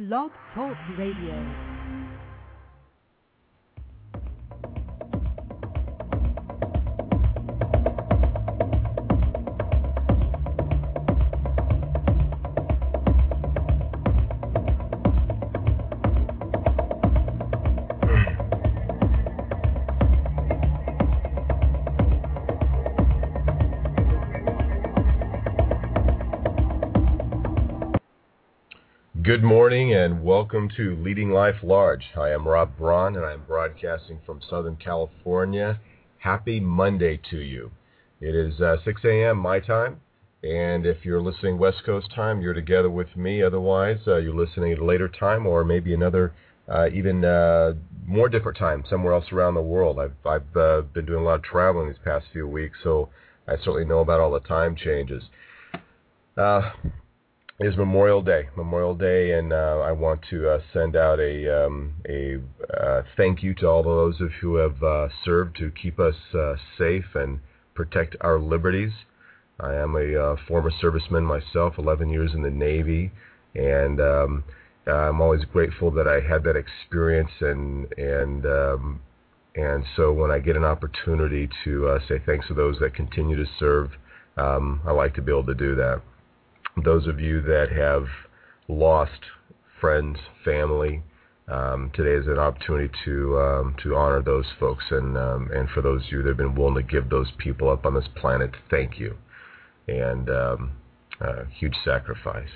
Blog Talk Radio. Good morning and welcome to Leading Life Large. I am Rob Braun and I'm broadcasting from Southern California. Happy Monday to you. It is uh, 6 a.m. my time, and if you're listening West Coast time, you're together with me. Otherwise, uh, you're listening at a later time or maybe another uh, even uh, more different time somewhere else around the world. I've, I've uh, been doing a lot of traveling these past few weeks, so I certainly know about all the time changes. Uh, is Memorial Day. Memorial Day, and uh, I want to uh, send out a um, a uh, thank you to all those of who have uh, served to keep us uh, safe and protect our liberties. I am a uh, former serviceman myself, 11 years in the Navy, and um, I'm always grateful that I had that experience and and um, and so when I get an opportunity to say thanks to those that continue to serve, um, I like to be able to do that those of you that have lost friends, family, um, today is an opportunity to um, to honor those folks, and um, and for those of you that have been willing to give those people up on this planet, thank you, and um, huge sacrifice.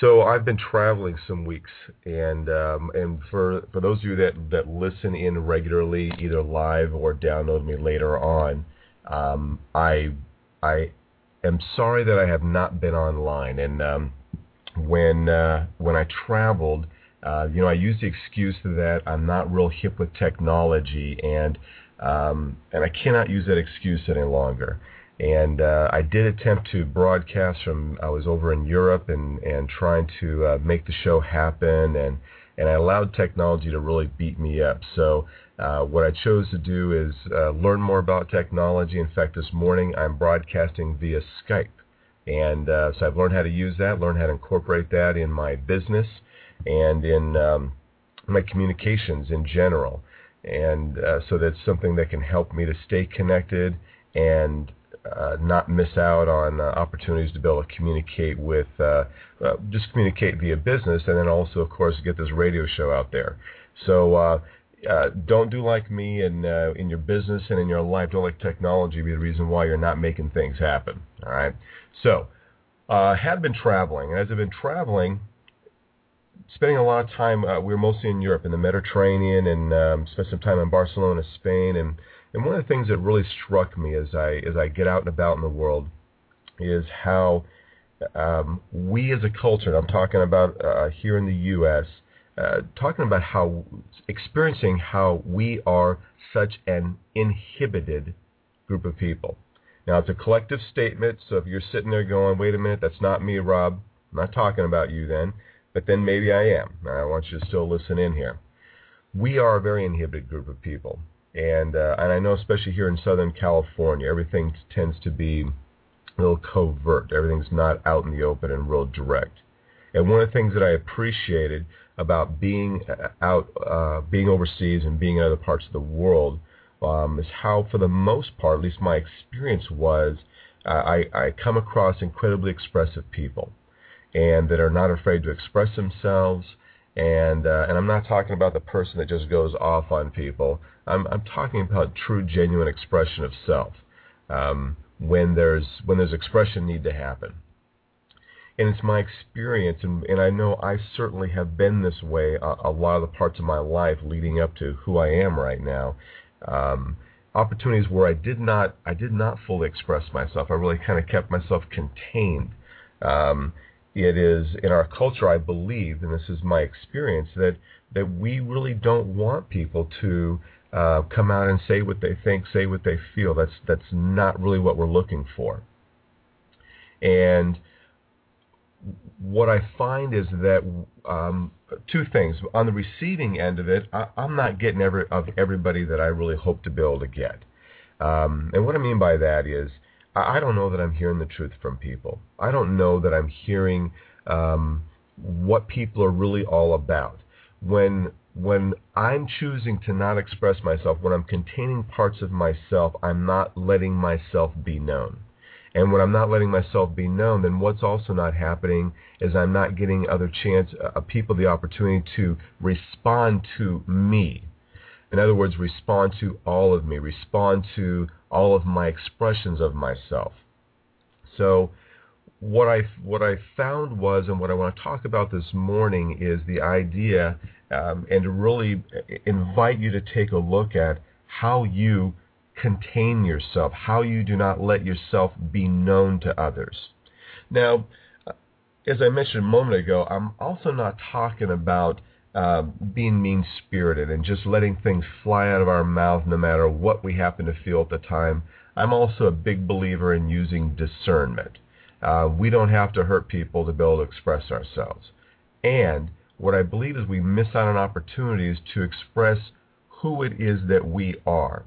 So I've been traveling some weeks, and um, and for for those of you that that listen in regularly, either live or download me later on, um, I I am sorry that I have not been online. And um, when uh, when I traveled, uh, you know, I used the excuse that I'm not real hip with technology, and um, and I cannot use that excuse any longer. And uh, I did attempt to broadcast from I was over in Europe and and trying to uh, make the show happen, and and I allowed technology to really beat me up. So uh, what I chose to do is uh, learn more about technology. In fact, this morning I'm broadcasting via Skype. And uh, so I've learned how to use that, learned how to incorporate that in my business and in um, my communications in general. And uh, so that's something that can help me to stay connected and uh, not miss out on uh, opportunities to be able to communicate with, just communicate via business, and then also, of course, get this radio show out there. So uh, don't do like me in uh, in your business and in your life. Don't let technology be the reason why you're not making things happen. All right. So, uh, have been traveling, and as I've been traveling, spending a lot of time. Uh, we were mostly in Europe, in the Mediterranean, and um, spent some time in Barcelona, Spain, and and one of the things that really struck me as I as I get out and about in the world is how um, we as a culture, and I'm talking about uh, here in the U.S uh, talking about how experiencing how we are such an inhibited group of people. Now it's a collective statement, so if you're sitting there going, "Wait a minute, that's not me, Rob. I'm not talking about you then," but then maybe I am. I want you to still listen in here. We are a very inhibited group of people, and uh, and I know especially here in Southern California, everything tends to be a little covert. Everything's not out in the open and real direct. And one of the things that I appreciated about being uh, out, uh, being overseas, and being in other parts of the world um, is how, for the most part, at least my experience was, I, I come across incredibly expressive people, and that are not afraid to express themselves. And uh, and I'm not talking about the person that just goes off on people. I'm I'm talking about true, genuine expression of self. Um, when there's when there's expression need to happen and it's my experience, and, and I know I certainly have been this way a, a lot of the parts of my life leading up to who I am right now. Um, opportunities where I did not I did not fully express myself. I really kind of kept myself contained. Um, it is in our culture, I believe, and this is my experience, that that we really don't want people to uh, come out and say what they think, say what they feel. That's that's not really what we're looking for. And what I find is that um, two things. On the receiving end of it, I, am not getting every of everybody that I really hope to be able to get. Um, and what I mean by that is, I, don't know that I'm hearing the truth from people. I don't know that I'm hearing um, what people are really all about. When when I'm choosing to not express myself, when I'm containing parts of myself, I'm not letting myself be known. And when I'm not letting myself be known, then what's also not happening is I'm not getting other chance uh, people the opportunity to respond to me. In other words, respond to all of me, respond to all of my expressions of myself. So what I what I found was, and what I want to talk about this morning is the idea, um, and to really invite you to take a look at how you contain yourself, how you do not let yourself be known to others. Now, as I mentioned a moment ago, I'm also not talking about uh, being mean spirited and just letting things fly out of our mouth no matter what we happen to feel at the time. I'm also a big believer in using discernment. Uh, we don't have to hurt people to be able to express ourselves. And what I believe is we miss out on opportunities to express who it is that we are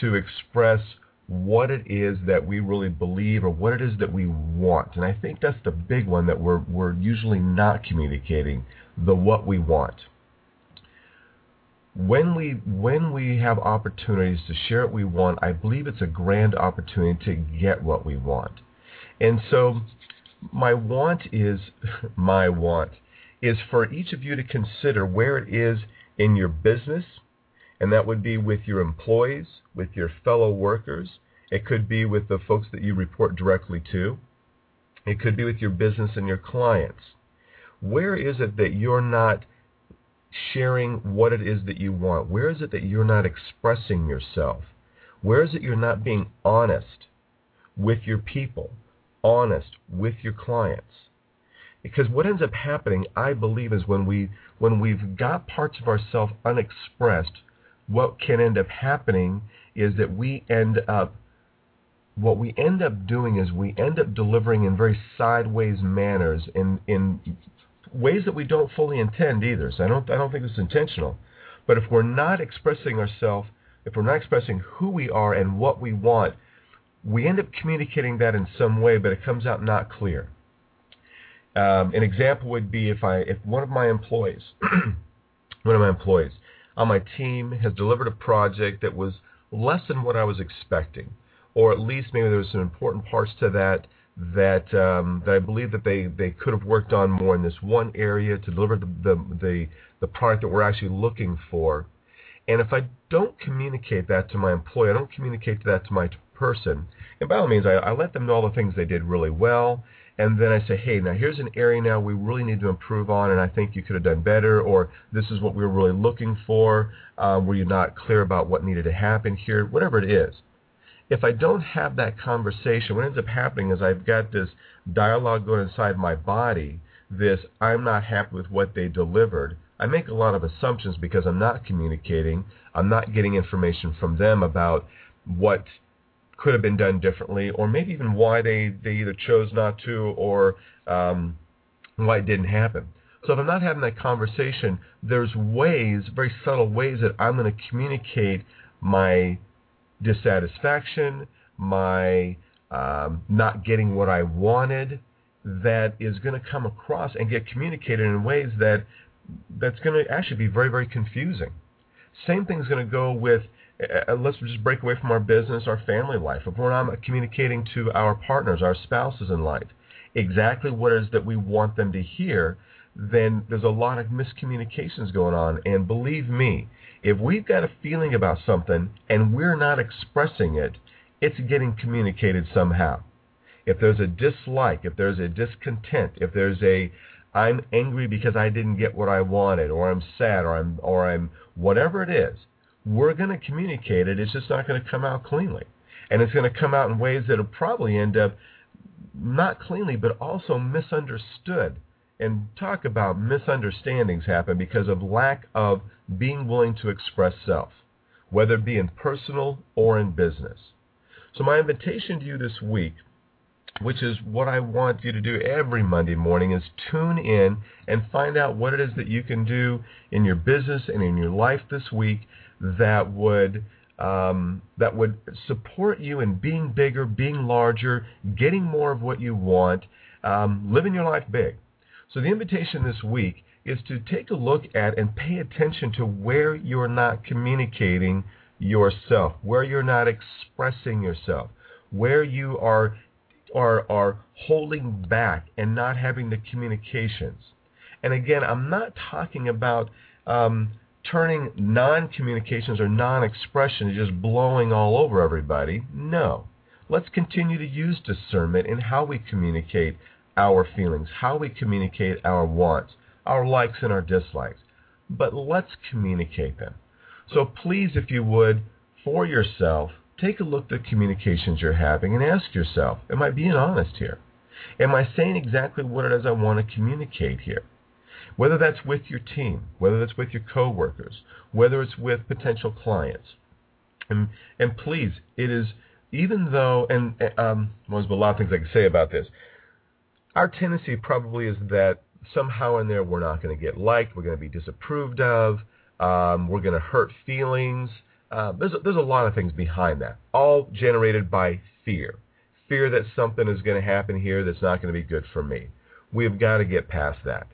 to express what it is that we really believe or what it is that we want. And I think that's the big one that we're, we're usually not communicating, the what we want. When we, when we have opportunities to share what we want, I believe it's a grand opportunity to get what we want. And so my want is, my want, is for each of you to consider where it is in your business, and that would be with your employees, with your fellow workers. It could be with the folks that you report directly to. It could be with your business and your clients. Where is it that you're not sharing what it is that you want? Where is it that you're not expressing yourself? Where is it you're not being honest with your people, honest with your clients? Because what ends up happening, I believe, is when we when we've got parts of ourselves unexpressed, what can end up happening is that we end up what we end up doing is we end up delivering in very sideways manners in in ways that we don't fully intend either. So I don't I don't think it's intentional. But if we're not expressing ourselves, if we're not expressing who we are and what we want, we end up communicating that in some way, but it comes out not clear. Um, an example would be if I if one of my employees, one of my employees, on my team has delivered a project that was less than what I was expecting, or at least maybe there was some important parts to that that um, that I believe that they, they could have worked on more in this one area to deliver the, the the the product that we're actually looking for. And if I don't communicate that to my employee, I don't communicate that to my person, and by all means, I, I let them know all the things they did really well and then I say, hey, now here's an area now we really need to improve on, and I think you could have done better, or this is what we were really looking for. Um, were you not clear about what needed to happen here? Whatever it is. If I don't have that conversation, what ends up happening is I've got this dialogue going inside my body, this I'm not happy with what they delivered. I make a lot of assumptions because I'm not communicating. I'm not getting information from them about what could have been done differently, or maybe even why they, they either chose not to or um, why it didn't happen. So if I'm not having that conversation, there's ways, very subtle ways that I'm going to communicate my dissatisfaction, my um, not getting what I wanted, that is going to come across and get communicated in ways that that's going to actually be very, very confusing. Same thing's going to go with uh, uh, let's just break away from our business, our family life. If we're not communicating to our partners, our spouses in life, exactly what it is that we want them to hear, then there's a lot of miscommunications going on. And believe me, if we've got a feeling about something and we're not expressing it, it's getting communicated somehow. If there's a dislike, if there's a discontent, if there's a I'm angry because I didn't get what I wanted, or I'm sad, or I'm or I'm whatever it is, we're going to communicate it. It's just not going to come out cleanly. And it's going to come out in ways that will probably end up not cleanly, but also misunderstood. And talk about misunderstandings happen because of lack of being willing to express self, whether it be in personal or in business. So my invitation to you this week, which is what I want you to do every Monday morning, is tune in and find out what it is that you can do in your business and in your life this week that would um, that would support you in being bigger, being larger, getting more of what you want, um, living your life big. So the invitation this week is to take a look at and pay attention to where you're not communicating yourself, where you're not expressing yourself, where you are are are holding back and not having the communications. And again, I'm not talking about um, turning non-communications or non-expression just blowing all over everybody. No. Let's continue to use discernment in how we communicate our feelings, how we communicate our wants, our likes and our dislikes. But let's communicate them. So please, if you would, for yourself, take a look at the communications you're having and ask yourself, am I being honest here? Am I saying exactly what it is I want to communicate here? Whether that's with your team, whether that's with your coworkers, whether it's with potential clients. And, and please, it is, even though, and um, there's a lot of things I can say about this. Our tendency probably is that somehow in there we're not going to get liked, we're going to be disapproved of, um, we're going to hurt feelings. Uh, there's a, there's a lot of things behind that, all generated by fear, fear that something is going to happen here that's not going to be good for me. We've got to get past that.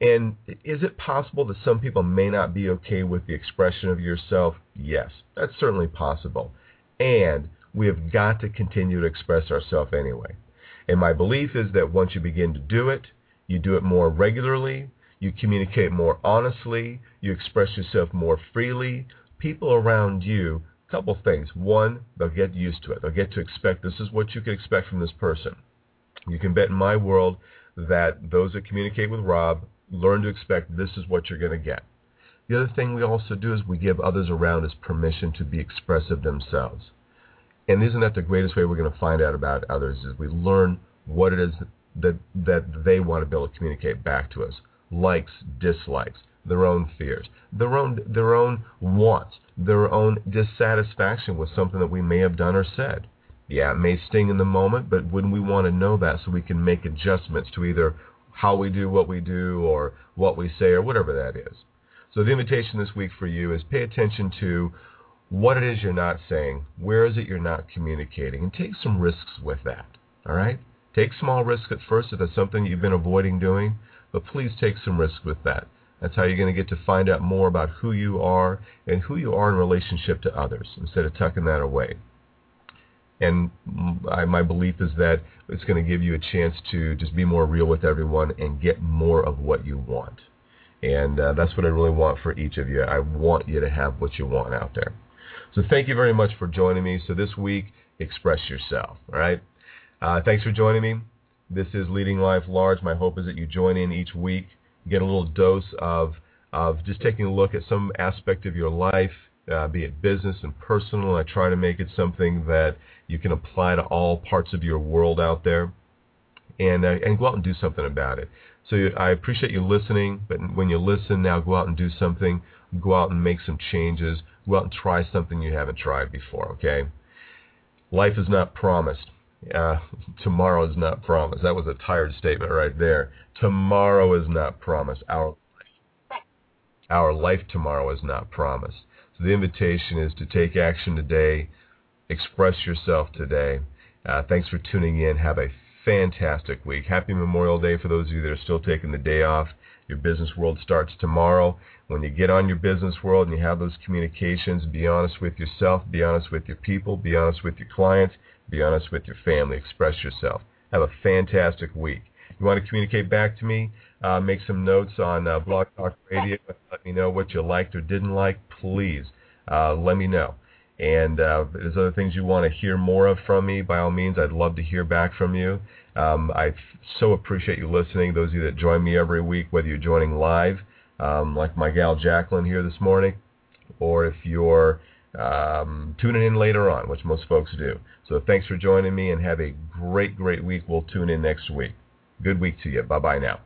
And is it possible that some people may not be okay with the expression of yourself? Yes, that's certainly possible. And we have got to continue to express ourselves anyway. And my belief is that once you begin to do it, you do it more regularly, you communicate more honestly, you express yourself more freely, people around you, a couple things. One, they'll get used to it. They'll get to expect this is what you can expect from this person. You can bet in my world that those that communicate with Rob learn to expect this is what you're going to get. The other thing we also do is we give others around us permission to be expressive themselves. And isn't that the greatest way we're going to find out about others is we learn what it is that that they want to be able to communicate back to us. Likes, dislikes, their own fears, their own their own wants, their own dissatisfaction with something that we may have done or said. Yeah, it may sting in the moment, but wouldn't we want to know that so we can make adjustments to either how we do what we do or what we say or whatever that is. So the invitation this week for you is pay attention to what it is you're not saying, where is it you're not communicating, and take some risks with that. All right? Take small risks at first if it's something you've been avoiding doing, but please take some risks with that. That's how you're going to get to find out more about who you are and who you are in relationship to others instead of tucking that away. And I, my belief is that it's going to give you a chance to just be more real with everyone and get more of what you want. And uh, that's what I really want for each of you. I want you to have what you want out there. So thank you very much for joining me. So this week, express yourself. All right. Uh, thanks for joining me. This is Leading Life Large. My hope is that you join in each week, get a little dose of of just taking a look at some aspect of your life, uh, be it business and personal. I try to make it something that you can apply to all parts of your world out there, and uh, and go out and do something about it. So I appreciate you listening, but when you listen now, go out and do something. Go out and make some changes. Go out and try something you haven't tried before. Okay. Life is not promised. Uh, tomorrow is not promised. That was a tired statement right there. Tomorrow is not promised. Our our life tomorrow is not promised. So the invitation is to take action today, express yourself today. Uh, thanks for tuning in. Have a fantastic week. Happy Memorial Day for those of you that are still taking the day off. Your business world starts tomorrow. When you get on your business world and you have those communications, be honest with yourself, be honest with your people, be honest with your clients, be honest with your family. Express yourself. Have a fantastic week. You want to communicate back to me? Uh, make some notes on uh, Blog Talk Radio. Let me know what you liked or didn't like. Please uh, let me know. And uh, if there's other things you want to hear more of from me, by all means, I'd love to hear back from you. Um, I so appreciate you listening. Those of you that join me every week, whether you're joining live, um, like my gal Jacqueline here this morning, or if you're um, tuning in later on, which most folks do. So thanks for joining me and have a great, great week. We'll tune in next week. Good week to you. Bye bye now.